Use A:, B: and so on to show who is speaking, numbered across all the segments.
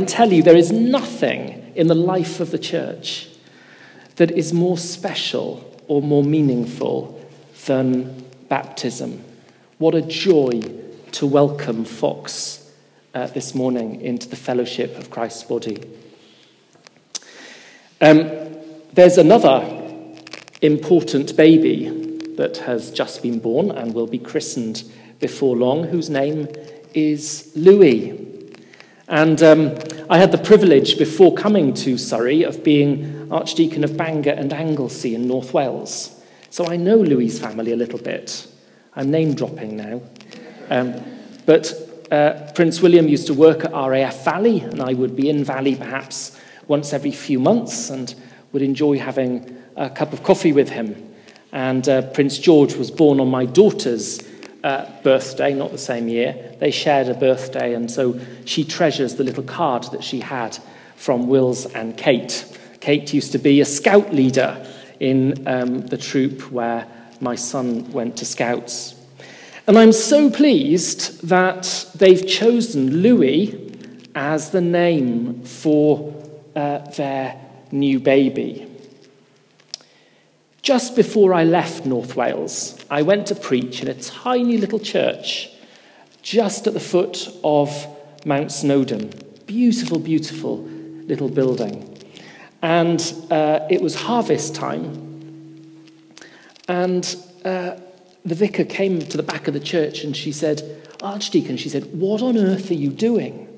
A: can tell you there is nothing in the life of the church that is more special or more meaningful than baptism. What a joy to welcome Fox uh, this morning into the fellowship of Christ's body. Um, there's another important baby that has just been born and will be christened before long, whose name is Louis. And um, I had the privilege before coming to Surrey of being Archdeacon of Bangor and Anglesey in North Wales. So I know Louis' family a little bit. I'm name dropping now. Um, but uh, Prince William used to work at RAF Valley, and I would be in Valley perhaps once every few months and would enjoy having a cup of coffee with him. And uh, Prince George was born on my daughter's uh, birthday, not the same year. They shared a birthday, and so she treasures the little card that she had from Wills and Kate. Kate used to be a scout leader in um, the troop where my son went to scouts. And I'm so pleased that they've chosen Louis as the name for uh, their new baby. Just before I left North Wales, I went to preach in a tiny little church just at the foot of Mount Snowdon. Beautiful, beautiful little building. And uh, it was harvest time. And uh, the vicar came to the back of the church and she said, Archdeacon, she said, what on earth are you doing?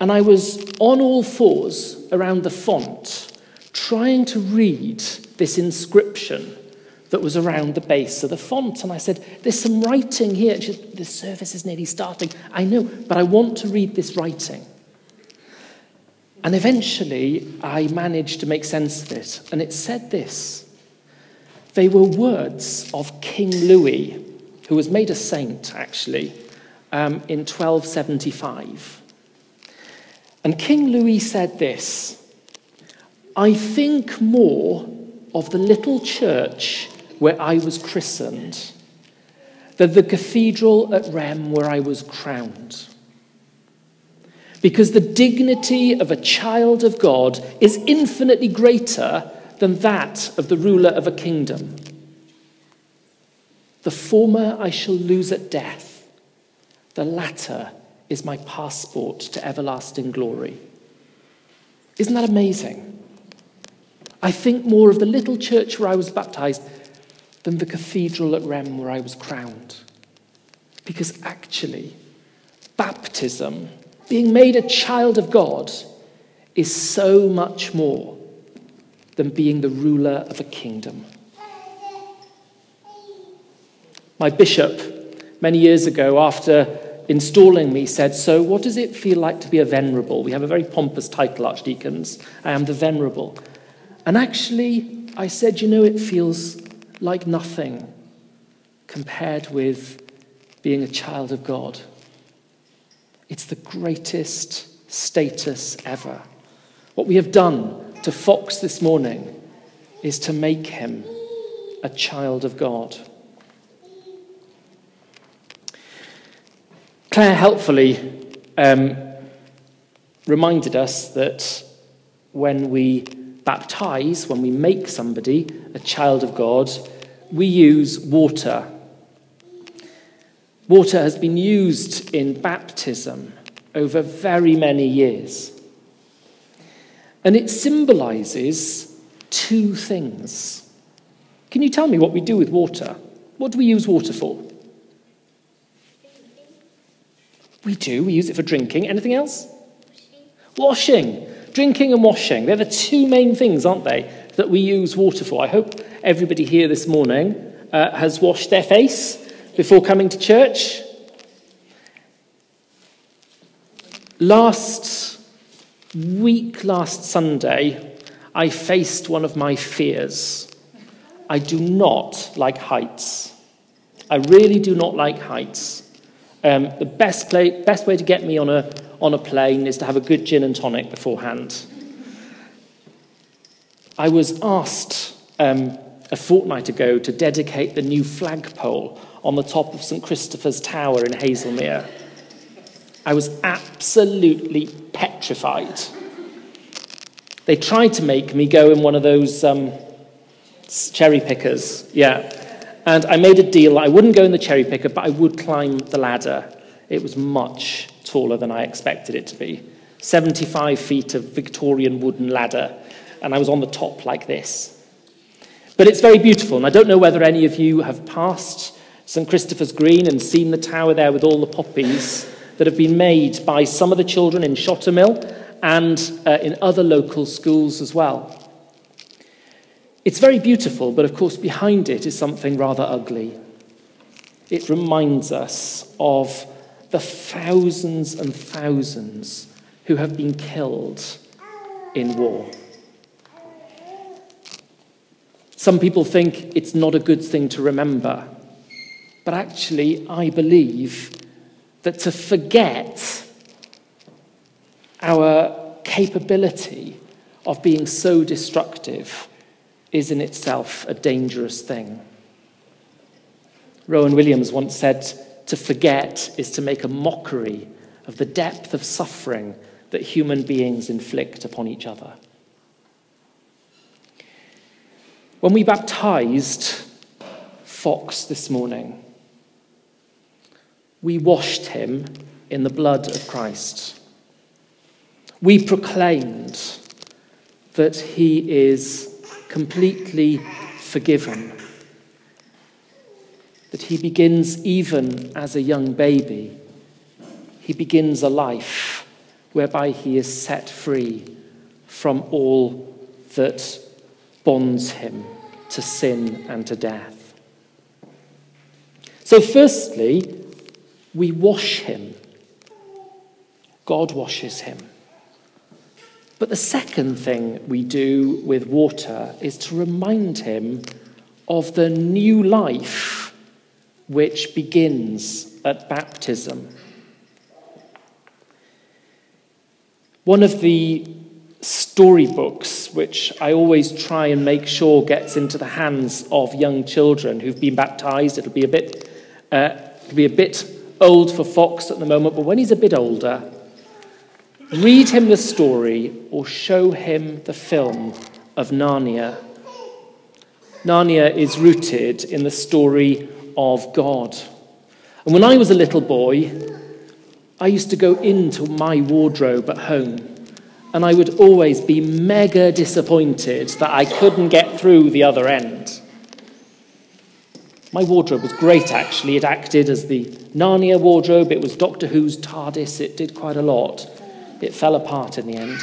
A: And I was on all fours around the font, trying to read this inscription that was around the base of the font. And I said, There's some writing here. she said, The service is nearly starting. I know, but I want to read this writing. And eventually, I managed to make sense of it. And it said this They were words of King Louis, who was made a saint, actually, um, in 1275. And King Louis said this I think more of the little church where I was christened than the cathedral at Rheims where I was crowned. Because the dignity of a child of God is infinitely greater than that of the ruler of a kingdom. The former I shall lose at death, the latter is my passport to everlasting glory. Isn't that amazing? I think more of the little church where I was baptized than the cathedral at Rheims where I was crowned. Because actually, baptism, being made a child of God, is so much more than being the ruler of a kingdom. My bishop, many years ago, after installing me, said, So, what does it feel like to be a venerable? We have a very pompous title, archdeacons. I am the venerable. And actually, I said, you know, it feels like nothing compared with being a child of God. It's the greatest status ever. What we have done to Fox this morning is to make him a child of God. Claire helpfully um, reminded us that when we baptize, when we make somebody a child of God, we use water. Water has been used in baptism over very many years. And it symbolizes two things. Can you tell me what we do with water? What do we use water for? We do. We use it for drinking. Anything else? Washing. Drinking and washing, they're the two main things, aren't they, that we use water for. I hope everybody here this morning uh, has washed their face before coming to church. Last week, last Sunday, I faced one of my fears. I do not like heights. I really do not like heights. Um, the best, play, best way to get me on a on a plane is to have a good gin and tonic beforehand. I was asked um, a fortnight ago to dedicate the new flagpole on the top of St Christopher's Tower in Haslemere. I was absolutely petrified. They tried to make me go in one of those um, cherry pickers, yeah. And I made a deal I wouldn't go in the cherry picker, but I would climb the ladder. It was much taller than I expected it to be 75 feet of Victorian wooden ladder, and I was on the top like this. But it's very beautiful, and I don't know whether any of you have passed St. Christopher's Green and seen the tower there with all the poppies that have been made by some of the children in Shottermill and uh, in other local schools as well. It's very beautiful, but of course, behind it is something rather ugly. It reminds us of the thousands and thousands who have been killed in war. Some people think it's not a good thing to remember, but actually, I believe that to forget our capability of being so destructive is in itself a dangerous thing. Rowan Williams once said, To forget is to make a mockery of the depth of suffering that human beings inflict upon each other. When we baptized Fox this morning, we washed him in the blood of Christ. We proclaimed that he is completely forgiven, that he begins even as a young baby. He begins a life whereby he is set free from all that bonds him to sin and to death. So, firstly, we wash him. God washes him. But the second thing we do with water is to remind him of the new life which begins at baptism. One of the storybooks, which I always try and make sure gets into the hands of young children who've been baptized, it'll be a bit, uh, it'll be a bit old for Fox at the moment, but when he's a bit older, read him the story or show him the film of Narnia. Narnia is rooted in the story of God. And when I was a little boy, I used to go into my wardrobe at home and I would always be mega disappointed that I couldn't get through the other end. My wardrobe was great, actually. It acted as the Narnia wardrobe. It was Doctor Who's TARDIS. It did quite a lot. It fell apart in the end.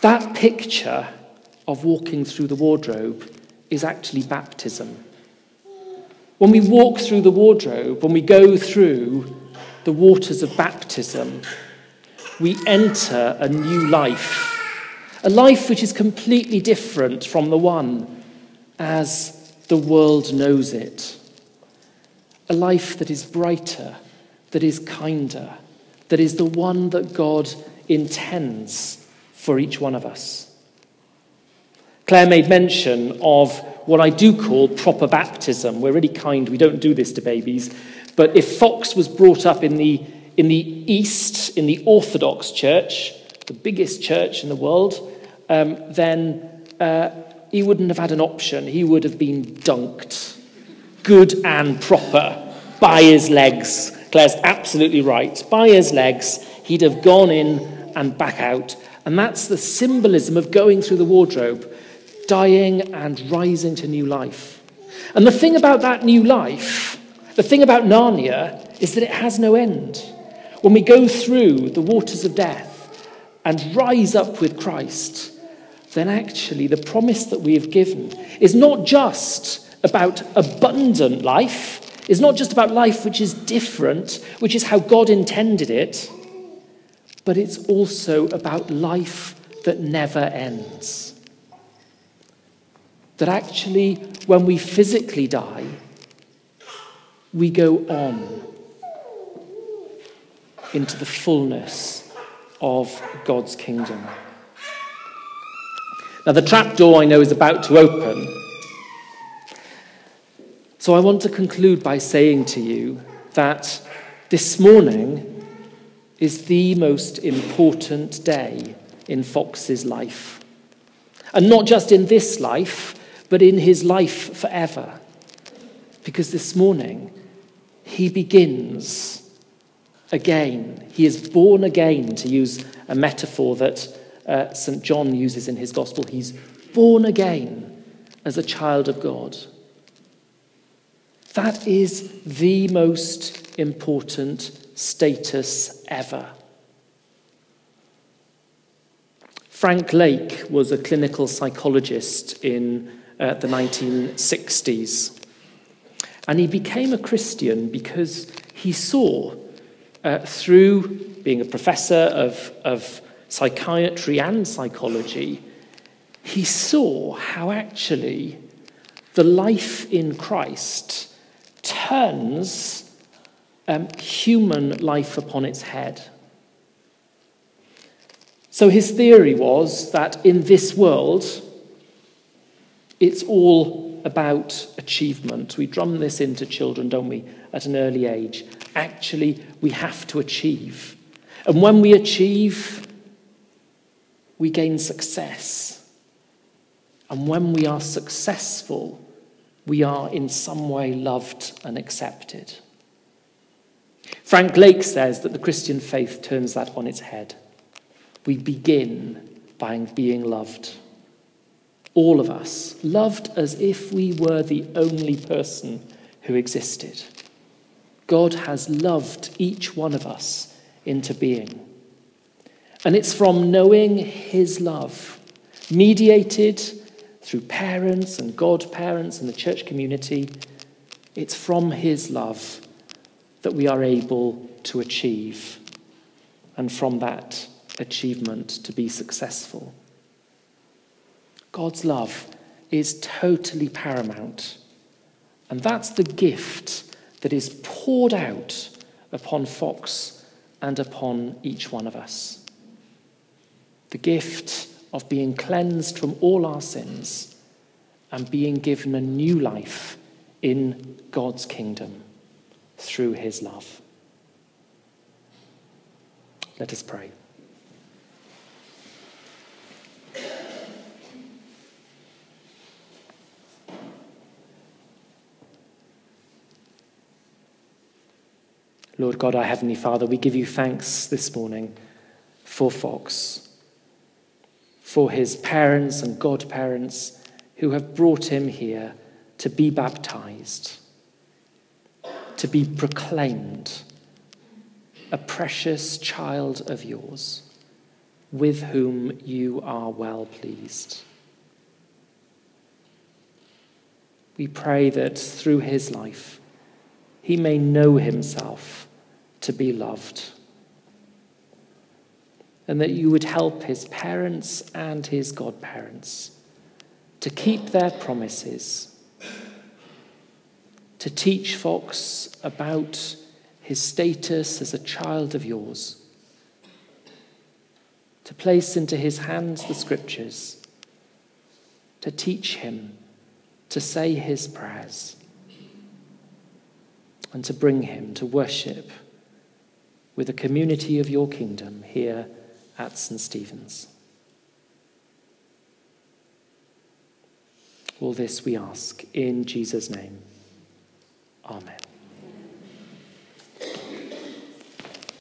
A: That picture of walking through the wardrobe is actually baptism. When we walk through the wardrobe, when we go through the waters of baptism, we enter a new life, a life which is completely different from the one as the world knows it. A life that is brighter, that is kinder, that is the one that God intends for each one of us. Claire made mention of what I do call proper baptism. We're really kind, we don't do this to babies. But if Fox was brought up in the, in the East, in the Orthodox Church, the biggest church in the world, um, then uh, he wouldn't have had an option. He would have been dunked, good and proper, by his legs. Claire's absolutely right. By his legs, he'd have gone in and back out. And that's the symbolism of going through the wardrobe, dying and rising to new life. And the thing about that new life, the thing about Narnia, is that it has no end. When we go through the waters of death and rise up with Christ, then actually the promise that we have given is not just about abundant life, is not just about life which is different, which is how God intended it, but it's also about life that never ends. That actually, when we physically die, we go on into the fullness of God's kingdom. Now, the trap door I know is about to open. So I want to conclude by saying to you that This morning is the most important day in Fox's life. And not just in this life, but in his life forever. Because this morning, he begins again. He is born again, to use a metaphor that uh, St. John uses in his gospel. He's born again as a child of God. That is the most important status ever. Frank Lake was a clinical psychologist in uh, the 1960s. And he became a Christian because he saw, uh, through being a professor of, of psychiatry and psychology, he saw how actually the life in Christ turns um, human life upon its head. So his theory was that in this world, it's all about achievement. We drum this into children, don't we, at an early age. Actually, we have to achieve. And when we achieve, we gain success. And when we are successful, we are in some way loved and accepted. Frank Lake says that the Christian faith turns that on its head. We begin by being loved. All of us, loved as if we were the only person who existed. God has loved each one of us into being. And it's from knowing His love, mediated through parents and godparents and the church community, it's from His love that we are able to achieve, and from that achievement to be successful. God's love is totally paramount, and that's the gift that is poured out upon Fox and upon each one of us. The gift of being cleansed from all our sins and being given a new life in God's kingdom through his love. Let us pray. Lord God, our Heavenly Father, we give you thanks this morning for Fox for his parents and godparents who have brought him here to be baptized, to be proclaimed a precious child of yours with whom you are well pleased. We pray that through his life he may know himself to be loved and that you would help his parents and his godparents to keep their promises, to teach Fox about his status as a child of yours, to place into his hands the scriptures, to teach him to say his prayers, and to bring him to worship with the community of your kingdom here at St. Stephen's. All this we ask in Jesus' name. Amen.